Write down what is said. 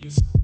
You.